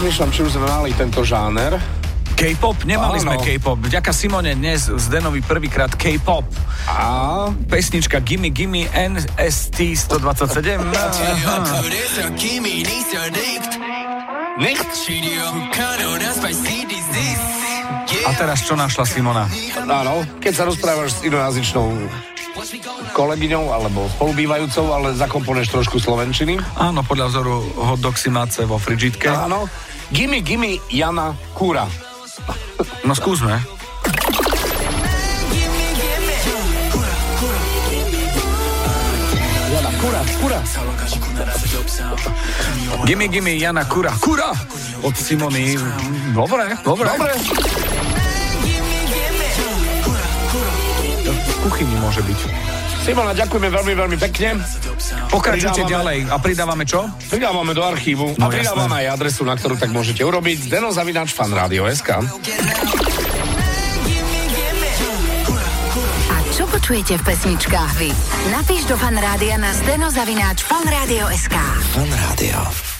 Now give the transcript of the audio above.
rozmýšľam, či už sme mali tento žáner. K-pop? Nemali Áno. sme K-pop. Vďaka Simone dnes z Denovi prvýkrát K-pop. A Pesnička Gimme Gimme NST 127. nicht? A teraz čo našla Simona? Áno, keď sa rozprávaš s inojazyčnou kolegyňou alebo spolubývajúcou, ale zakomponuješ trošku slovenčiny. Áno, podľa vzoru hot dog si máce vo frigidke. Áno. Gimme, gimme, Jana Kúra. No skúsme. Jana Kúra, Kúra. Gimme Gimme Jana Kura. Kura! Od Simony. Dobre, dobre. Dobre. Kuchyni môže byť. Simona, ďakujeme veľmi, veľmi pekne. Pokračujte Pridávame- ďalej. A pridávame čo? Pridávame do archívu No, a pridávame aj adresu, na ktorú tak môžete urobiť. Zdeno Zavinač, fan rádio SK. A čo počujete v pesničkách vy? Napíš do fanrádia na steno zavináč fanradio.sk. Fan Rádio.